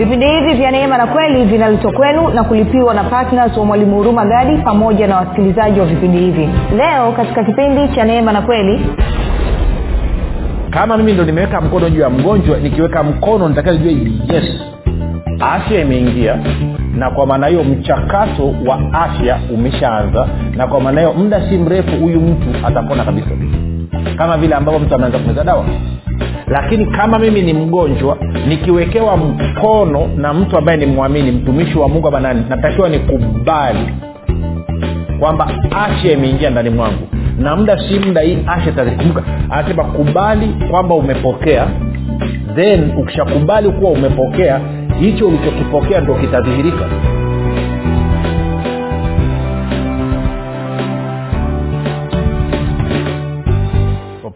vipindi hivi vya neema na kweli vinaletwa kwenu na kulipiwa na ptns wa mwalimu huruma gadi pamoja na wasikilizaji wa vipindi hivi. Leo katika kipindi cha neema na kweli kama mimi ndo nimeweka mkono juu ya mgonjwa nikiweka mkono nitakajua yes afya imeingia na kwa maana hiyo mchakato wa afya umeshaanza na kwa maana hiyo muda si mrefu huyu mtu atapona kabisa. Kama vile ambavyo mtu ameanza kumeza dawa lakini kama mimi ni mgonjwa nikiwekewa mkono na mtu ambaye ni mwamini mtumishi wa mungu abanani natakiwa nikubali kwamba afya imeingia ndani mwangu. Na muda si muda hii afya tazikumbuka anasema kubali kwamba umepokea then ukishakubali kuwa umepokea hicho ulichokipokea ndo kitadhihirika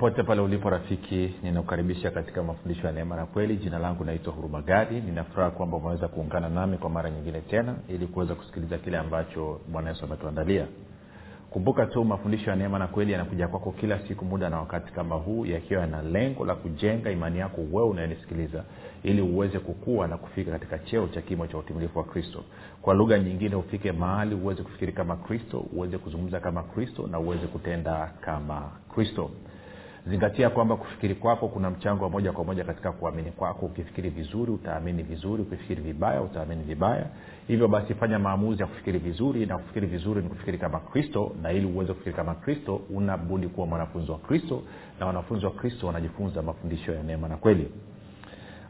popote pale ulipo rafiki ninakukaribisha katika mafundisho ya neema na kweli. Jina langu naitwa hurumagadi ninafuraha kwamba umeweza kuungana nami kwa mara nyingine tena ili kuweza kusikiliza kile ambacho bwana yesu ametuandalia. Kumbuka tu mafundisho ya neema na kweli yanakuja kwako kila siku muda na wakati kama huu yakiwa yana lengo la kujenga imani yako wewe unayenisikiliza ili uweze kukua na kufika katika cheo cha kimo cha utimilifu wa kristo. Kwa lugha nyingine ufike mahali uweze kufikiri kama kristo uweze kuzungumza kama kristo na uweze kutenda kama kristo zingatia kwamba kufikiri kwako kuna mchango wa moja kwa moja katika kuamini kwako. Ukifikiri vizuri utaamini vizuri. Ukifikiri vibaya utaamini vibaya. Hivyo basi fanya maamuzi ya kufikiri vizuri na kufikiri vizuri ni kufikiri kama kristo na ili uweze kufikiri kama kristo unabudi kuwa mwanafunzi wa kristo na wanafunzi wa kristo wanajifunza mafundisho ya neema na kweli.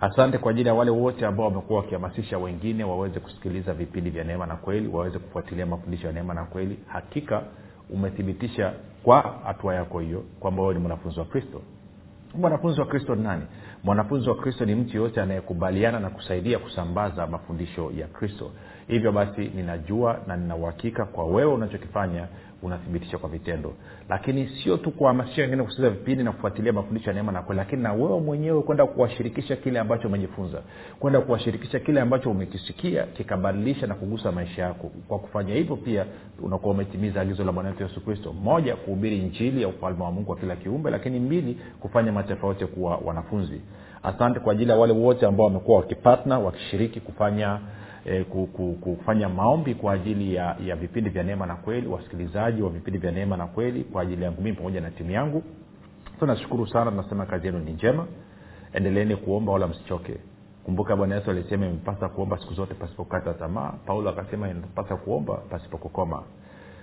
Asante kwa ajili ya wale wote ambao wamekuwa wakihamasisha wengine waweze kusikiliza vipindi vya neema na kweli waweze kufuatilia mafundisho ya neema na kweli. Hakika umethibitisha kwa hatua yako hiyo kwamba wewe ni mwanafunzi wa kristo. Mwanafunzi wa kristo ni nani? Mwanafunzi wa kristo ni mtu yoyote anayekubaliana na kusaidia kusambaza mafundisho ya kristo hivyo basi ninajua na ninauhakika kwa wewe unachokifanya unathibitisha kwa vitendo. Lakini sio tu kuhamasisha wengine kusikiliza vipindi na kufuatilia mafundisho ya neema na kweli lakini na wewe mwenyewe kwenda kuwashirikisha kile ambacho umejifunza. Kwenda kuwashirikisha kile ambacho umekisikia kikabadilisha na kugusa maisha yako. Kwa kufanya hivyo pia unakuwa umetimiza agizo la bwana wetu yesu kristo. Moja kuhubiri njili ya ufalme wa mungu wa kila kiumbe lakini mbili kufanya mataifa yote kuwa wanafunzi. Asante kwa ajili ya wale wote ambao wamekuwa wakipatna wakishiriki kufanya e, kufanya maombi kwa ajili ya, ya vipindi vya neema na kweli wasikilizaji wa vipindi vya neema na kweli kwa ajili yangu mimi pamoja na timu yangu. Tunashukuru sana tunasema kazi yenu ni njema. Endeleeni kuomba wala msichoke. Kumbuka bwana yesu alisema imepasa kuomba siku zote pasipokata tamaa. Paulo akasema inapasa kuomba pasipokukoma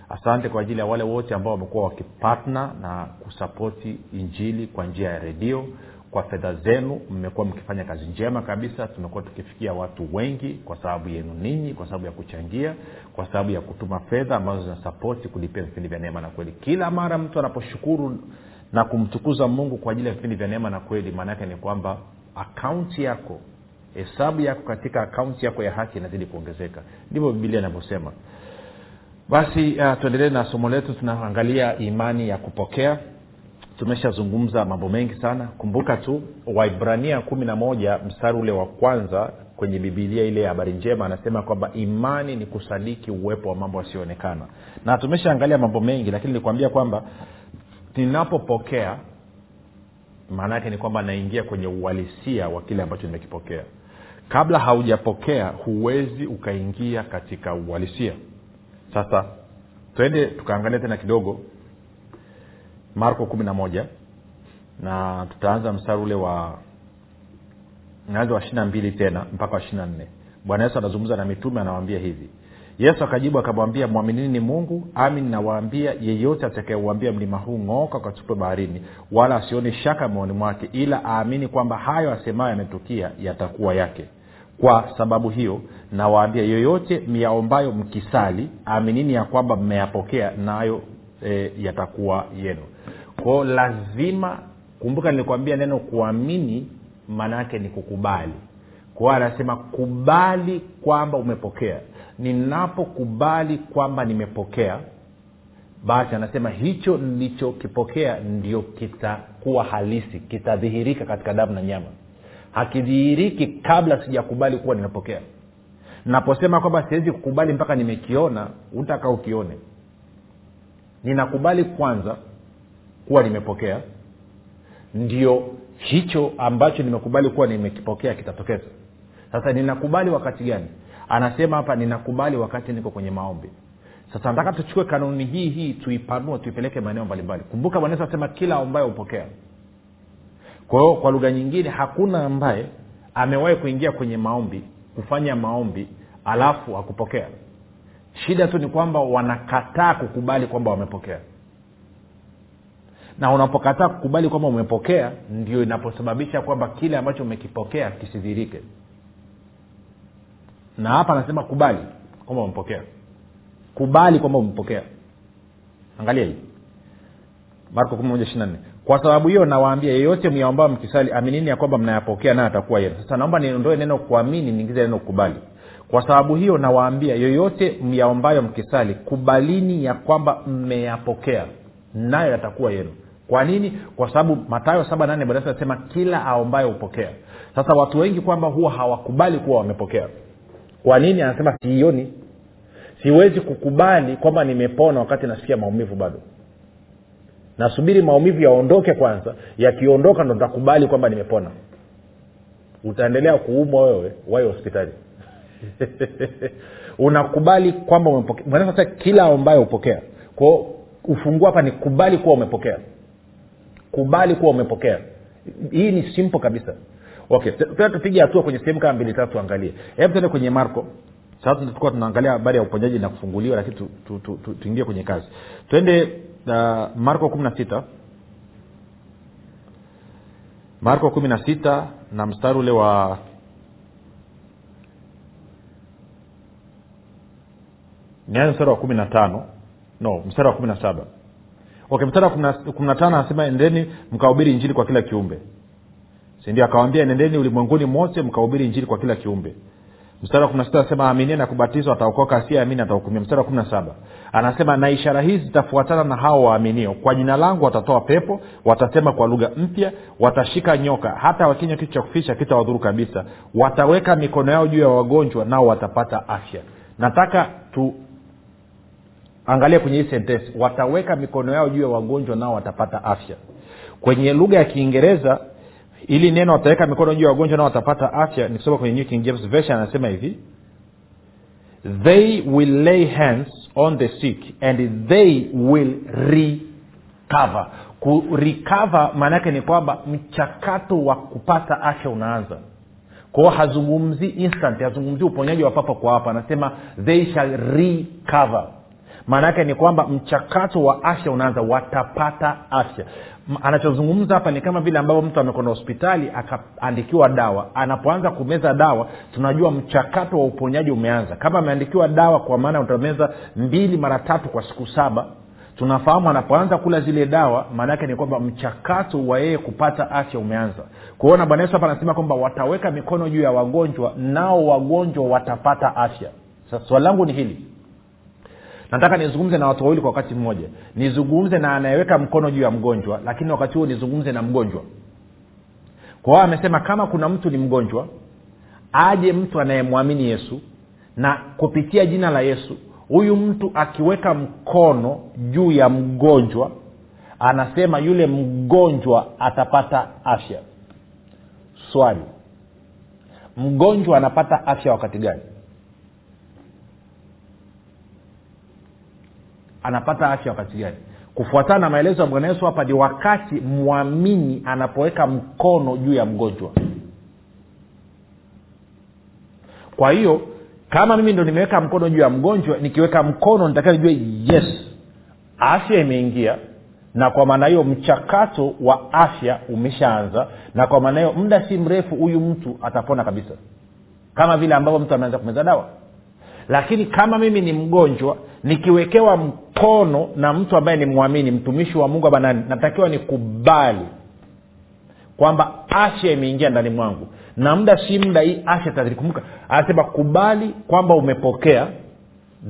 asante kwa ajili ya wale wote ambao wamekuwa wakipatna na kusapoti injili kwa njia ya redio kwa fedha zenu mmekuwa mkifanya kazi njema kabisa tumekuwa tukifikia watu wengi kwa sababu yenu ninyi kwa sababu ya kuchangia kwa sababu ya kutuma fedha ambazo zinasapoti kulipia vipindi vya neema na kweli. Kila mara mtu anaposhukuru na kumtukuza mungu kwa ajili ya vipindi vya neema na kweli maana yake ni kwamba akaunti yako hesabu yako katika akaunti yako ya haki inazidi kuongezeka. Ndivyo bibilia inavyosema. Basi uh, tuendelee na somo letu tunaangalia imani ya kupokea tumeshazungumza mambo mengi sana. Kumbuka tu waibrania kumi na moja mstari ule wa kwanza kwenye bibilia ile ya habari njema anasema kwamba imani ni kusadiki uwepo wa mambo yasiyoonekana. Na tumeshaangalia mambo mengi lakini nilikwambia kwamba ninapopokea maana yake ni kwamba naingia kwenye uhalisia wa kile ambacho nimekipokea. Kabla haujapokea huwezi ukaingia katika uhalisia. Sasa twende tukaangalia tena kidogo marko kumi na tutaanza mstari ule wa naanza wa ishirina tena mpaka wa ishirina bwana yesu anazungumza na mitume anawambia hivi. Yesu akajibu akamwambia mwaminini ni mungu amin nawaambia yeyote atakayeuambia mlima huu ng'ooka ukatupe baharini wala asione shaka moyoni mwake ila aamini kwamba hayo asemayo yametukia yatakuwa yake. Kwa sababu hiyo nawaambia yoyote myaombayo mkisali aminini ya kwamba mmeyapokea nayo e, yatakuwa yenu kwao lazima kumbuka nilikwambia neno kuamini maana yake ni kukubali. Kwao anasema kubali kwamba umepokea. Ninapokubali kwamba nimepokea basi anasema hicho nilichokipokea ndio kitakuwa halisi kitadhihirika katika damu na nyama. Hakidhihiriki kabla sijakubali kuwa nimepokea. Naposema kwamba siwezi kukubali mpaka nimekiona utaka ukione ninakubali kwanza kuwa nimepokea. Ndio hicho ambacho nimekubali kuwa nimekipokea kitatokeza. Sasa ninakubali wakati gani? Anasema hapa ninakubali wakati niko kwenye maombi. Sasa nataka tuchukue kanuni hii hii tuipanue tuipeleke maeneo mbalimbali. Kumbuka bwana asema kila ambaye hupokea. Kwa hiyo kwa lugha nyingine hakuna ambaye amewahi kuingia kwenye maombi kufanya maombi alafu hakupokea shida tu ni kwamba wanakataa kukubali kwamba wamepokea. Na unapokataa kukubali kwamba umepokea ndio inaposababisha kwamba kile ambacho umekipokea kisidhirike na hapa anasema kubali kwamba umepokea. Kubali kwamba umepokea. Angalia hii. Marko 11 kwa sababu hiyo nawaambia yeyote myaombao mkisali aminini ya kwamba mnayapokea naye atakuwa yenu sasa naomba niondoe neno kuamini niingize neno kukubali kwa sababu hiyo nawaambia yoyote myaombayo mkisali kubalini ya kwamba mmeyapokea nayo yatakuwa yenu. Kwa nini? Kwa sababu matayo saba nane bwana anasema kila aombayo hupokea. Sasa watu wengi kwamba huwa hawakubali kuwa wamepokea. Kwa nini? Anasema siioni siwezi kukubali kwamba nimepona wakati nasikia maumivu bado. Nasubiri maumivu yaondoke kwanza. Yakiondoka ndo nitakubali kwamba nimepona. Utaendelea kuumwa wewe wae hospitali unakubali kwamba umepokea kila ambayo hupokea. Kwao ufungua hapa ni kubali kuwa umepokea. Kubali kuwa umepokea. Hii ni simple kabisa. Okay tupige hatua kwenye sehemu kama mbili tatu angalie. Hebu tuende kwenye marko. Sasa tulikuwa tunaangalia habari ya uponyaji na kufunguliwa lakini tuingie tu, tu, tu, tu kwenye kazi. Twende uh, marko kumi na sita. Marko kumi na sita na mstari ule wa nianze mstari wa kumi na tano. No mstari wa kumi na saba. Okay mstari wa kumi na tano anasema endeni mkahubiri injili kwa kila kiumbe. Sindio akawambia nendeni ulimwenguni mote mkahubiri injili kwa kila kiumbe. Mstari wa kumi na sita anasema aminie na kubatizwa ataokoka asiye amini atahukumia mstari wa kumi na saba anasema na ishara hizi zitafuatana na hao waaminio. Kwa jina langu watatoa pepo watasema kwa lugha mpya watashika nyoka. Hata wakinywa kitu cha kufisha kitawadhuru kabisa. Wataweka mikono yao juu ya wagonjwa nao watapata afya. Nataka tu angalia kwenye hii sentensi wataweka mikono yao juu ya wagonjwa nao watapata afya. Kwenye lugha ya kiingereza ili neno wataweka mikono juu ya wagonjwa nao watapata afya nikisoma kwenye new king james version anasema hivi. They will lay hands on the sick and they will recover. Kurecover maana yake ni kwamba mchakato wa kupata afya unaanza. Kwao hazungumzii instant hazungumzii uponyaji wa papo kwa hapa anasema they shall recover maana yake ni kwamba mchakato wa afya unaanza watapata afya. Anachozungumza hapa ni kama vile ambavyo mtu amekwenda hospitali akaandikiwa dawa. Anapoanza kumeza dawa tunajua mchakato wa uponyaji umeanza. Kama ameandikiwa dawa kwa maana utameza mbili mara tatu kwa siku saba tunafahamu anapoanza kula zile dawa maana yake ni kwamba mchakato wa yeye kupata afya umeanza. Kuona bwana yesu hapa anasema kwamba wataweka mikono juu ya wagonjwa nao wagonjwa watapata afya. Sasa swali langu ni hili nataka nizungumze na watu wawili kwa wakati mmoja. Nizungumze na anayeweka mkono juu ya mgonjwa lakini wakati huo nizungumze na mgonjwa. Kwa hiyo amesema kama kuna mtu ni mgonjwa aje mtu anayemwamini yesu na kupitia jina la yesu huyu mtu akiweka mkono juu ya mgonjwa anasema yule mgonjwa atapata afya. Swali. Mgonjwa anapata afya wakati gani anapata afya wakati gani? Kufuatana na maelezo ya bwana yesu hapa ni wakati mwamini anapoweka mkono juu ya mgonjwa. Kwa hiyo kama mimi ndo nimeweka mkono juu ya mgonjwa nikiweka mkono nitakiwa yes afya imeingia na kwa maana hiyo mchakato wa afya umeshaanza na kwa maana hiyo muda si mrefu huyu mtu atapona kabisa. Kama vile ambavyo mtu ameanza kumeza dawa. Lakini kama mimi ni mgonjwa nikiwekewa mkono na mtu ambaye ni mwamini mtumishi wa mungu abanani natakiwa nikubali kwamba afya imeingia ndani mwangu. Na muda si muda hii afya tazilikumbuka anasema kubali kwamba umepokea.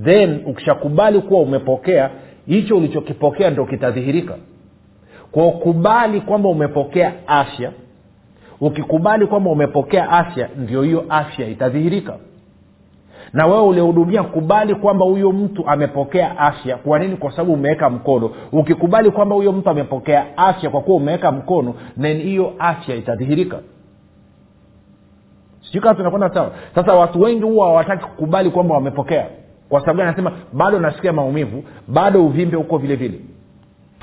Then ukishakubali kuwa umepokea hicho ulichokipokea ndo kitadhihirika. Kwa kubali kwamba umepokea afya ukikubali kwamba umepokea afya ndio hiyo afya itadhihirika na wewe ulihudumia kubali kwamba huyo mtu amepokea afya. Kwa nini? Kwa sababu umeweka mkono. Ukikubali kwamba huyo mtu amepokea afya kwa kuwa umeweka mkono then hiyo afya itadhihirika. Sijui tunakwenda sawa. Sasa watu wengi huwa hawataki kukubali kwamba wamepokea. Kwa sababu anasema bado nasikia maumivu bado uvimbe huko vile vile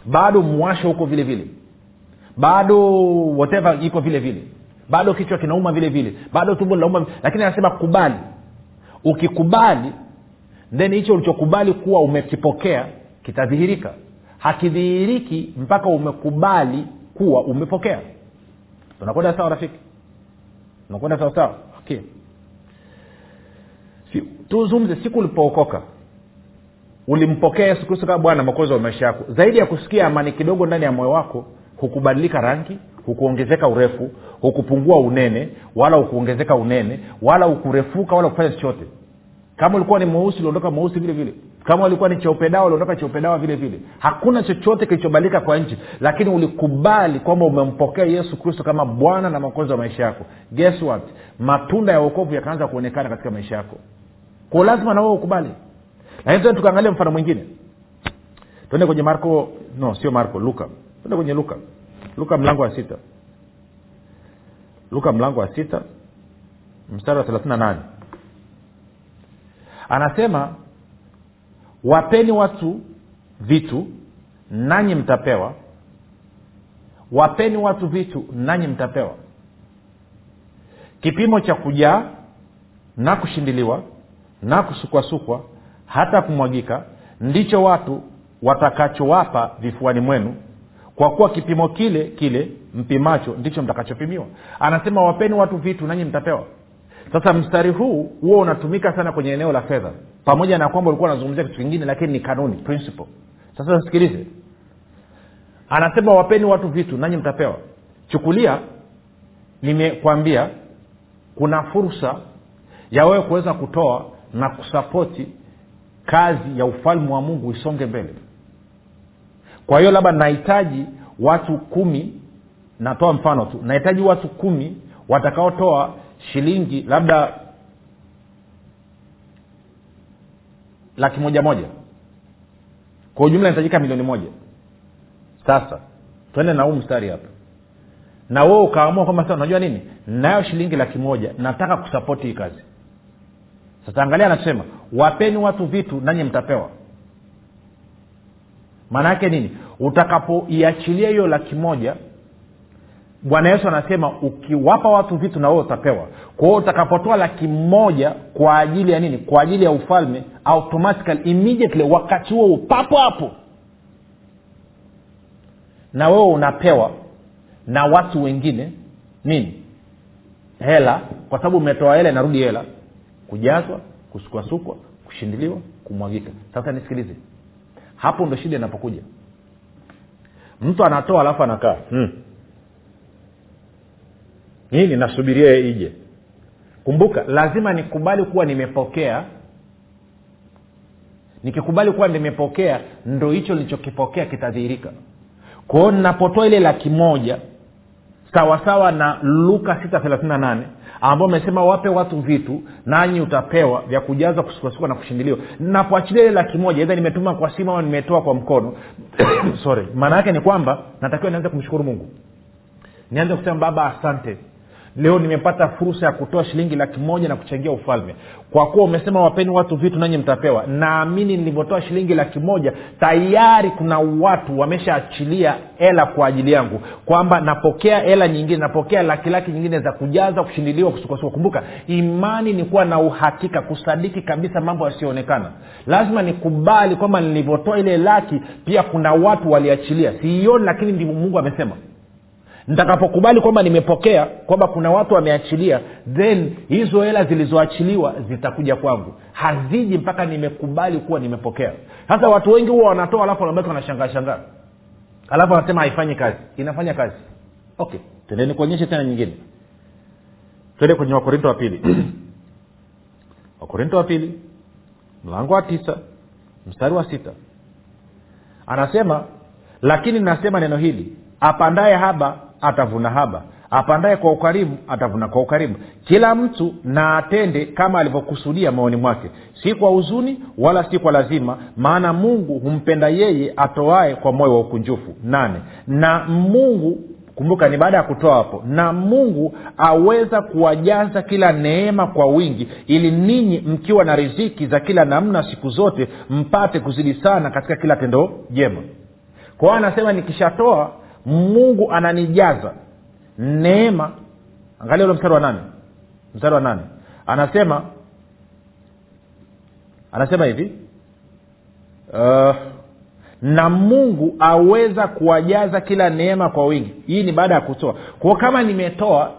bado mwasho huko vile vile bado whatever iko vile vile bado kichwa kinauma vile vile bado tumbo linauma lakini anasema kubali ukikubali then hicho ulichokubali kuwa umekipokea kitadhihirika. Hakidhihiriki mpaka umekubali kuwa umepokea. Tunakwenda sawa rafiki? Tunakwenda sawa sawa? Okay. Si, tuzungumze siku ulipookoka ulimpokea yesu kristo kama bwana mokozi wa maisha yako. Zaidi ya kusikia amani kidogo ndani ya moyo wako hukubadilika rangi hukuongezeka urefu hukupungua unene wala hukuongezeka unene wala hukurefuka wala kufanya chochote. Kama ulikuwa ni mweusi uliondoka mweusi vile vile. Kama ulikuwa ni cheupedawa uliondoka cheupedawa vile vile. Hakuna chochote kilichobadilika kwa nchi lakini ulikubali kwamba umempokea yesu kristo kama bwana na mwokozi wa maisha yako. Guess what? Matunda ya uokovu yakaanza kuonekana katika maisha yako. Kwao lazima na ukubali. Lakini tuende tukaangalia mfano mwingine. Tuende kwenye marko no sio marko luka. Tuende kwenye luka luka mlango wa sita. Luka mlango wa sita mstari wa thelathini na nane. Anasema wapeni watu vitu nanyi mtapewa. Wapeni watu vitu nanyi mtapewa. Kipimo cha kujaa na kushindiliwa na kusukwasukwa hata kumwagika ndicho watu watakachowapa vifuani mwenu kwa kuwa kipimo kile kile mpimacho ndicho mtakachopimiwa. Anasema wapeni watu vitu nanyi mtapewa. Sasa mstari huu huo unatumika sana kwenye eneo la fedha. Pamoja na kwamba ulikuwa unazungumzia kitu kingine lakini ni kanuni principle. Sasa sikilize. Anasema wapeni watu vitu nanyi mtapewa. Chukulia nimekwambia kuna fursa ya wewe kuweza kutoa na kusapoti kazi ya ufalme wa mungu isonge mbele kwa hiyo labda nahitaji watu kumi natoa mfano tu nahitaji watu kumi watakaotoa shilingi labda laki moja moja. Kwa ujumla inahitajika milioni moja. Sasa twende na huu mstari hapa. Na wewe ukaamua kwamba sasa unajua nini? Nayo shilingi laki moja nataka kusapoti hii kazi. Sasa angalia anasema wapeni watu vitu nanyi mtapewa maana yake nini? Utakapoiachilia hiyo laki moja bwana yesu anasema ukiwapa watu vitu na wewe utapewa. Kwa hiyo utakapotoa laki moja kwa ajili ya nini? Kwa ajili ya ufalme automatically immediately wakati huo papo hapo. Na wewe unapewa na watu wengine nini? Hela. Kwa sababu umetoa hela inarudi hela. Kujazwa kusukwasukwa kushindiliwa kumwagika. Sasa nisikilize hapo ndo shida inapokuja. Mtu anatoa alafu anakaa hmm. nini? Nasubiria ije. Kumbuka lazima nikubali kuwa nimepokea. Nikikubali kuwa nimepokea ndo hicho nilichokipokea kitadhihirika. Kwao ninapotoa ile laki moja sawasawa na luka sita thelathini na nane ambao amesema wape watu vitu nanyi utapewa vya kujaza kusukasuka na kushindiliwa napoachilia ile laki moja nimetuma kwa simu au nimetoa kwa mkono sorry. Maana yake ni kwamba natakiwa nianze kumshukuru mungu. Nianze kusema baba asante leo nimepata fursa ya kutoa shilingi laki moja na kuchangia ufalme. Kwa kuwa umesema wapeni watu vitu nanyi mtapewa. Naamini nilivyotoa shilingi laki moja tayari kuna watu wameshaachilia hela kwa ajili yangu. Kwamba napokea hela nyingine napokea laki laki nyingine za kujaza kushindiliwa kusukwasuka kumbuka imani ni kuwa na uhakika kusadiki kabisa mambo yasiyoonekana. Lazima nikubali kwamba nilivyotoa ile laki pia kuna watu waliachilia. Siioni lakini ndivyo mungu amesema nitakapokubali kwamba nimepokea kwamba kuna watu wameachilia then hizo hela zilizoachiliwa zitakuja kwangu. Haziji mpaka nimekubali kuwa nimepokea. Sasa watu wengi huwa wanatoa alafu wanabaki wanashangaa shangaa. Alafu wanasema haifanyi kazi. Inafanya kazi. Okay tendeni kuonyeshe tena nyingine. Twende kwenye wakorinto wa pili. Wakorinto wa pili mlango wa tisa mstari wa sita. Anasema lakini nasema neno hili apandaye haba atavuna haba. Apandaye kwa ukarimu atavuna kwa ukarimu kila mtu na atende kama alivyokusudia maoni mwake. Si kwa huzuni wala si kwa lazima maana mungu humpenda yeye atoae kwa moyo wa ukunjufu. Nane. Na mungu kumbuka ni baada ya kutoa hapo na mungu aweza kuwajaza kila neema kwa wingi ili ninyi mkiwa na riziki za kila namna siku zote mpate kuzidi sana katika kila tendo jema. Kwa anasema nikishatoa mungu ananijaza. Neema. Angalia ule mstari wa nane. Mstari wa nane. Anasema anasema hivi uh, na mungu aweza kuwajaza kila neema kwa wingi. Hii ni baada ya kutoa. Kwao kama nimetoa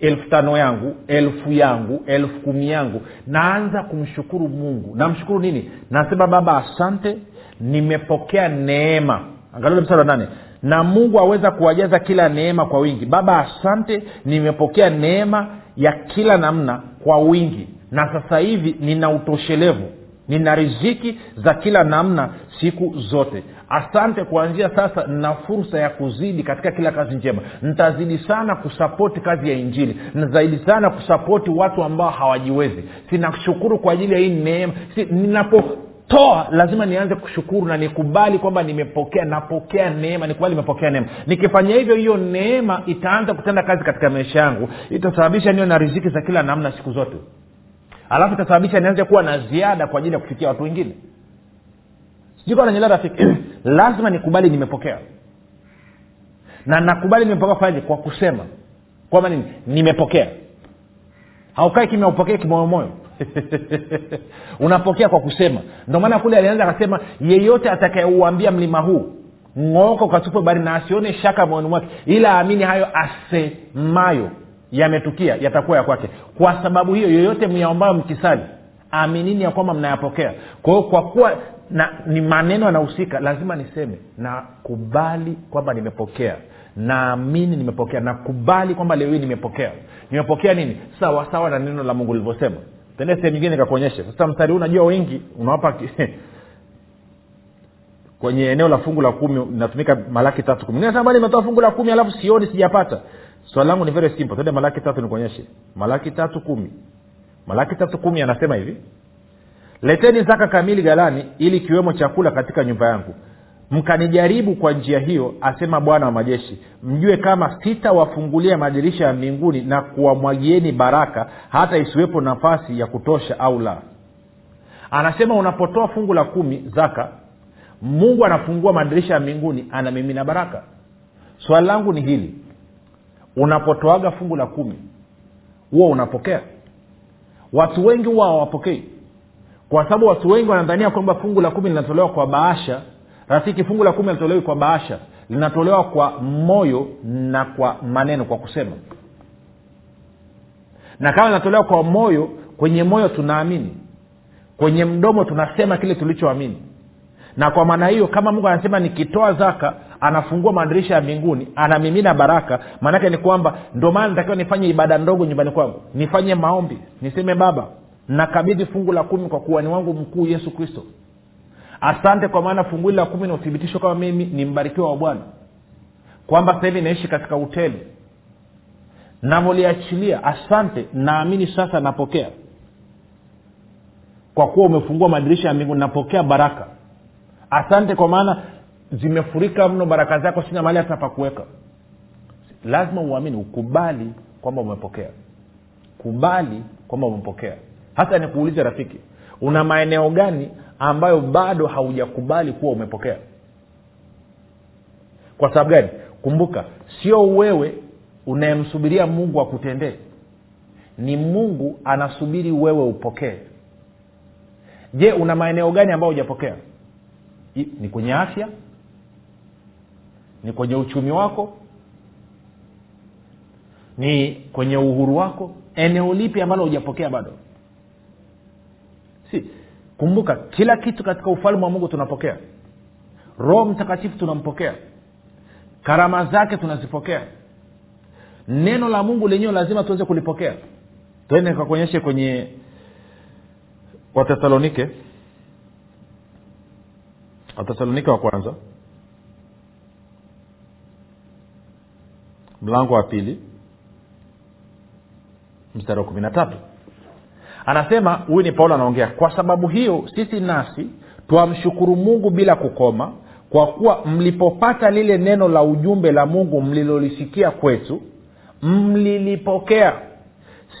elfu tano yangu elfu yangu elfu kumi yangu naanza kumshukuru mungu. Namshukuru nini? Nasema baba asante. Nimepokea neema. Angalia mstari wa nane na mungu aweza kuwajaza kila neema kwa wingi. Baba asante nimepokea neema ya kila namna kwa wingi. Na sasa hivi nina utoshelevu. Nina riziki za kila namna siku zote. Asante kuanzia sasa nina fursa ya kuzidi katika kila kazi njema. Nitazidi sana kusapoti kazi ya injili. Nazaidi sana kusapoti watu ambao hawajiwezi. Sinashukuru kwa ajili ya hii neema. Si, ninapotoa lazima nianze kushukuru na nikubali kwamba nimepokea napokea neema nikubali nimepokea neema. Nikifanya hivyo hiyo neema itaanza kutenda kazi katika maisha yangu. Itasababisha niwe na riziki za kila namna siku zote. Alafu itasababisha nianze kuwa na ziada kwa ajili ya kufikia watu wengine. Sijukananyela rafiki. Lazima nikubali nimepokea. Na nakubali nimepokea fanyaje kwa kusema. Kwamba nini? Nimepokea. Haukai kimya kimoyomoyo unapokea kwa kusema. Ndio maana kule alianza akasema yeyote atakayeuambia mlima huu ng'ooka ukatupwe bari na asione shaka moyoni mwake. Ila aamini hayo asemayo yametukia yatakuwa ya kwake. Kwa sababu hiyo yoyote myaombayo mkisali aminini ya kwamba mnayapokea. Kwa hiyo kwa kuwa na ni maneno yanahusika lazima niseme nakubali kwamba nimepokea. Naamini nimepokea. Nakubali kwamba leo hii nimepokea. Nimepokea nini? Sawa sawa na neno la mungu lilivyosema tende sehemu nyingine nikakuonyesha sasa mstari huu unajua wengi unawapa kwenye eneo la fungu la kumi natumika malaki tatu kumi. Nasema nimetoa fungu la kumi alafu sioni sijapata. Swali langu ni very simple. Tende malaki tatu nikuonyeshe. Malaki tatu kumi. Malaki tatu kumi anasema hivi leteni zaka kamili galani ili kiwemo chakula katika nyumba yangu mkanijaribu kwa njia hiyo asema bwana wa majeshi mjue kama sitawafungulia madirisha ya mbinguni na kuwamwagieni baraka hata isiwepo nafasi ya kutosha au la. Anasema unapotoa fungu la kumi zaka mungu anafungua madirisha ya mbinguni anamimina baraka. Swali langu ni hili. Unapotoaga fungu la kumi huwa unapokea? Watu wengi huwa hawapokei. Kwa sababu watu wengi wanadhania kwamba fungu la kumi linatolewa kwa baasha rafiki fungu la kumi alitolewi kwa bahasha linatolewa kwa moyo na kwa maneno kwa kusema. Na kama linatolewa kwa moyo kwenye moyo tunaamini. Kwenye mdomo tunasema kile tulichoamini. Na kwa maana hiyo kama mungu anasema nikitoa zaka anafungua madirisha ya mbinguni anamimina baraka maanake ni kwamba ndio maana natakiwa nifanye ibada ndogo nyumbani kwangu. Nifanye maombi niseme baba nakabidhi fungu la kumi kwa kuwani wangu mkuu yesu kristo asante kwa maana fungu hili la kumi na uthibitisho kama mimi ni mbarikiwa wa bwana. Kwamba sasa hivi naishi katika hoteli. Navyoliachilia asante naamini sasa napokea. Kwa kuwa umefungua madirisha ya mbingu napokea baraka. Asante kwa maana zimefurika mno baraka zako sina mahali hata pakuweka lazima uamini ukubali kwamba umepokea. Kubali kwamba umepokea. Hasa nikuulize rafiki una maeneo gani ambayo bado haujakubali kuwa umepokea? Kwa sababu gani? Kumbuka sio wewe unayemsubiria mungu akutendee. Ni mungu anasubiri wewe upokee. Je una maeneo gani ambayo hujapokea? Ni kwenye afya? Ni kwenye uchumi wako? Ni kwenye uhuru wako? Eneo lipi ambalo hujapokea bado si kumbuka kila kitu katika ufalme wa mungu tunapokea. Roho mtakatifu tunampokea. Karama zake tunazipokea. Neno la mungu lenyewe lazima tuweze kulipokea. Tuende kakuonyeshe kwenye watesalonike watesalonike wa kwanza. Mlango wa pili. Mstari wa kumi na tatu anasema huyu ni paulo anaongea kwa sababu hiyo sisi nasi twamshukuru mungu bila kukoma kwa kuwa mlipopata lile neno la ujumbe la mungu mlilolisikia kwetu mlilipokea.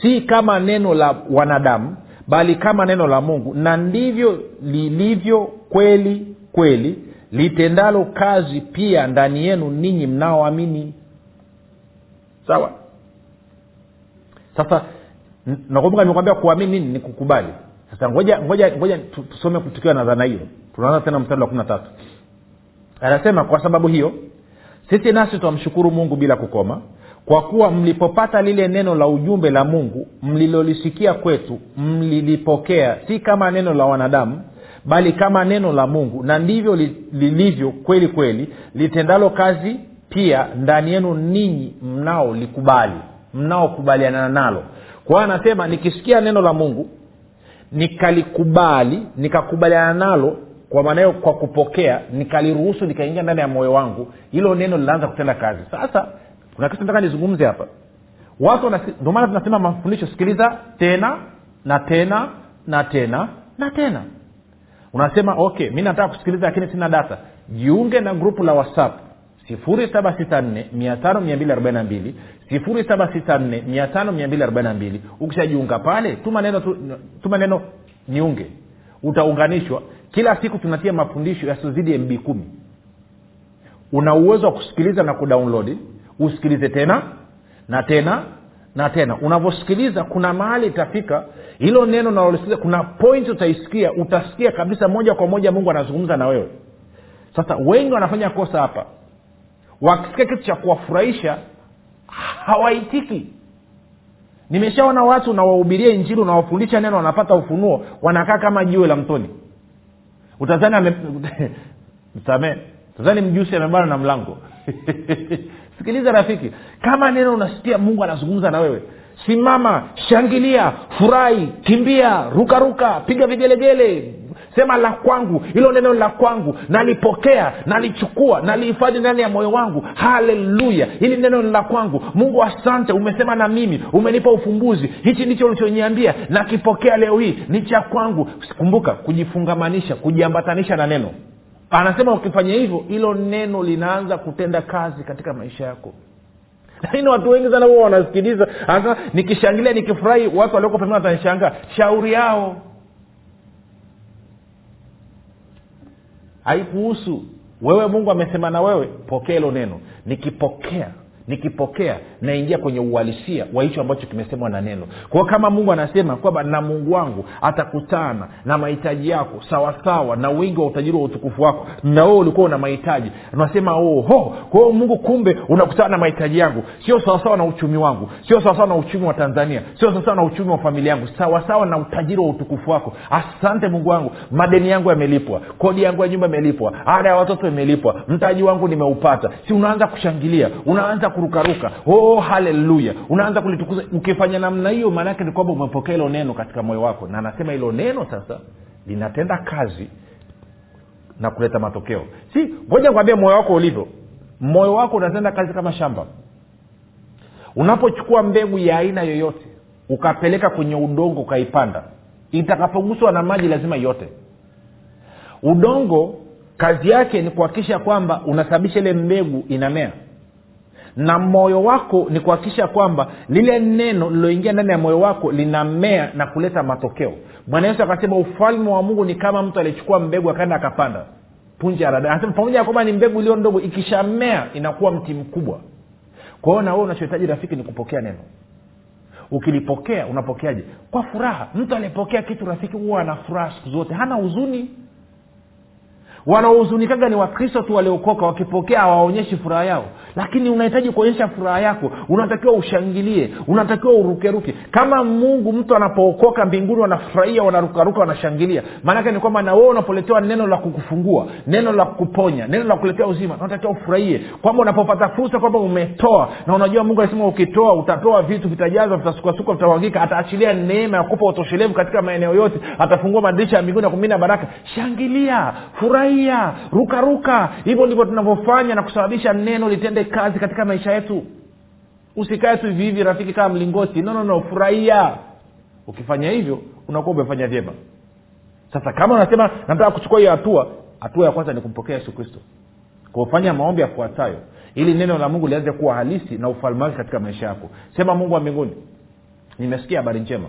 Si kama neno la wanadamu bali kama neno la mungu. Na ndivyo lilivyo kweli kweli litendalo kazi pia ndani yenu ninyi mnaoamini. Sawa? Sasa nakumbuka nimekwambia kuamini nini? Ni kukubali. Sasa ngoja ngoja ngoja tusome tukiwa na dhana hiyo. Tunaanza tena mstari wa kumi na tatu. Anasema kwa sababu hiyo sisi nasi twamshukuru mungu bila kukoma kwa kuwa mlipopata lile neno la ujumbe la mungu mlilolisikia kwetu mlilipokea si kama neno la wanadamu bali kama neno la mungu na ndivyo li- lilivyo kweli kweli litendalo kazi pia ndani yenu ninyi mnaolikubali mnaokubaliana nalo kwa anasema nikisikia neno la mungu nikalikubali nikakubaliana nalo kwa maana hiyo kwa kupokea nikaliruhusu nikaingia ndani ya moyo wangu hilo neno linaanza kutenda kazi. Sasa kuna kitu nataka nizungumze hapa. Watu ndio maana tunasema mafundisho sikiliza tena na tena na tena na tena. Unasema okay mi nataka kusikiliza lakini sina data. Jiunge na grupu la whatsapp 764 764 ukishajiunga pale tuma neno tu- tuma neno niunge. Utaunganishwa. Kila siku tunatia mafundisho yasiozidi mb kumi. Una uwezo wa kusikiliza na kudownload. Usikilize tena na tena na tena. Unavyosikiliza kuna mahali itafika. Hilo neno unalolisikiliza kuna point utaisikia utasikia kabisa moja kwa moja mungu anazungumza na wewe. Sasa wengi wanafanya kosa hapa wakisikia kitu cha kuwafurahisha hawaitiki. Nimeshaona watu unawahubiria injili unawafundisha neno wanapata ufunuo wanakaa kama jiwe la mtoni. Utazani ame msamee. Tazani mjusi amebana na mlango. Sikiliza rafiki kama neno unasikia mungu anazungumza na wewe simama shangilia furahi kimbia rukaruka ruka piga vigelegele sema la kwangu hilo neno la kwangu nalipokea nalichukua nalihifadhi ndani ya moyo wangu. Haleluya! Hili neno la kwangu. Mungu asante umesema na mimi umenipa ufumbuzi. Hichi ndicho ulichoniambia nakipokea leo hii ni cha kwangu. Kumbuka kujifungamanisha kujiambatanisha na neno. Anasema ukifanya hivyo hilo neno linaanza kutenda kazi katika maisha yako. Lakini watu wengi sana huwa wanasikiliza anasema nikishangilia nikifurahi watu walioko pembeni watanishangaa shauri yao haikuhusu wewe mungu amesema na wewe pokea hilo neno. Nikipokea nikipokea naingia kwenye uhalisia wa hicho ambacho kimesemwa na neno. Kwao kama mungu anasema kwamba na mungu wangu atakutana na mahitaji yako sawasawa na wingi wa utajiri wa utukufu wako na wewe ulikuwa una mahitaji unasema oho. Kwa mungu kumbe unakutana na mahitaji yangu sio sawasawa na uchumi wangu sio sawasawa na uchumi wa tanzania sio sawasawa na uchumi wa familia yangu sawasawa na utajiri wa utukufu wako. Asante mungu wangu madeni yangu yamelipwa kodi yangu ya nyumba imelipwa ada ya watoto imelipwa mtaji wangu nimeupata. Si unaanza kushangilia unaanza kurukaruka. Oh haleluya unaanza kulitukuza. Ukifanya namna hiyo maanaake ni kwamba umepokea hilo neno katika moyo wako. Na anasema hilo neno sasa linatenda kazi na kuleta matokeo. Si ngoja kwambia moyo wako ulivyo. Moyo wako unatenda kazi kama shamba. Unapochukua mbegu ya aina yoyote ukapeleka kwenye udongo ukaipanda itakapoguswa na maji lazima yote udongo kazi yake ni kuhakikisha kwamba unasababisha ile mbegu inamea na moyo wako ni kuhakikisha kwamba lile neno liloingia ndani ya moyo wako linamea na kuleta matokeo. Bwana yesu akasema ufalme wa mungu ni kama mtu alichukua mbegu akaenda akapanda. Punje ya anasema pamoja na kwamba ni mbegu iliyo ndogo ikishamea inakuwa mti mkubwa. Kwa hiyo na wewe unachohitaji rafiki ni kupokea neno. Ukilipokea unapokeaje? Kwa furaha. Mtu aliyepokea kitu rafiki huwa ana furaha siku zote. Hana huzuni. Wanaohuzunikaga ni wakristo tu waliokoka wakipokea hawaonyeshi furaha yao lakini unahitaji kuonyesha furaha yako. Unatakiwa ushangilie. Unatakiwa urukeruke. Kama mungu mtu anapookoka mbinguni wanafurahia wanarukaruka wanashangilia. Maanake ni kwamba na wewe unapoletewa neno la kukufungua neno la kukuponya neno la kuletea uzima unatakiwa ufurahie. Kwamba unapopata fursa kwamba umetoa na unajua mungu anasema ukitoa utatoa vitu vitajazwa vitasukasuka vitawagika ataachilia neema ya kupa utoshelevu katika maeneo yote atafungua madirisha ya mbinguni kumina baraka. Shangilia furahia rukaruka. Hivyo ndivyo tunavyofanya na kusababisha neno litende kazi katika maisha yetu. Usikae tu hivi rafiki kama mlingoti. No, no, no furahia. Ukifanya hivyo unakuwa umefanya vyema. Sasa kama unasema nataka kuchukua hiyo hatua hatua ya kwanza ni kumpokea yesu kristo. Kufanya maombi yafuatayo ili neno la mungu lianze kuwa halisi na ufalme wake katika maisha yako. Sema mungu wa mbinguni nimesikia habari njema.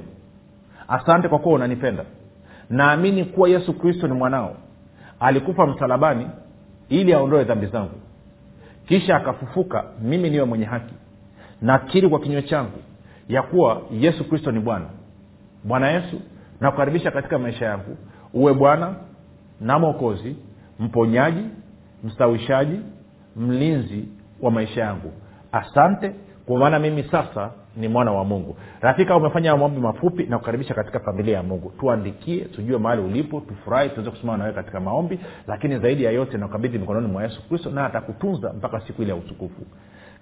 Asante kwa kuwa unanipenda. Naamini kuwa yesu kristo ni mwanao. Alikufa msalabani ili aondoe dhambi zangu kisha akafufuka mimi niwe mwenye haki. Nakiri kwa kinywa changu ya kuwa yesu kristo ni bwana. Bwana yesu nakukaribisha katika maisha yangu. Uwe bwana na mwokozi mponyaji mstawishaji mlinzi wa maisha yangu. Asante kwa maana mimi sasa ni mwana wa mungu. Rafika umefanya maombi mafupi na kukaribisha katika familia ya mungu. Tuandikie tujue mahali ulipo tufurahi tuweze kusimama nawewe katika maombi lakini zaidi ya yote nakabidhi mikononi mwa yesu kristo na atakutunza mpaka siku ile ya utukufu.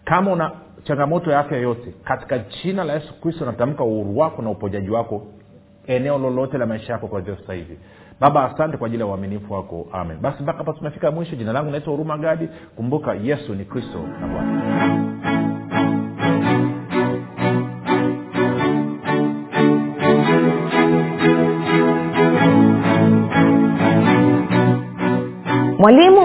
Kama una changamoto ya afya yote katika jina la yesu kristo natamka uhuru wako na upojaji wako eneo lolote la maisha yako kwanzia sasa hivi baba asante kwa ajili ya uaminifu wako. Amen. Basi mpaka hapa tumefika mwisho. Jina langu naitwa huruma gadi. Kumbuka yesu ni kristo na bwana mwalimu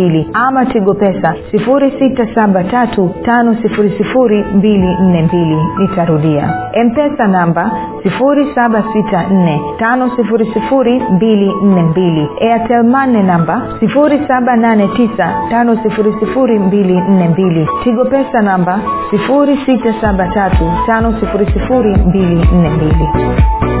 7895242 ama tigo pesa 6735242 nitarudia. Mpesa namba 7645242 airtelmane namba 7895242 tigo pesa namba 6735242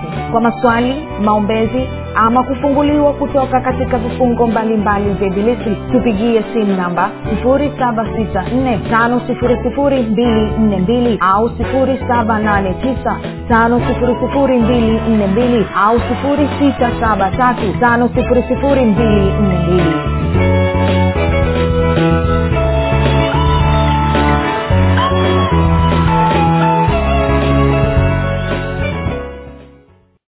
kwa maswali maombezi ama kufunguliwa kutoka katika vifungo mbalimbali vya ibilisi tupigie simu namba 7645242 au 7895242 au 6735242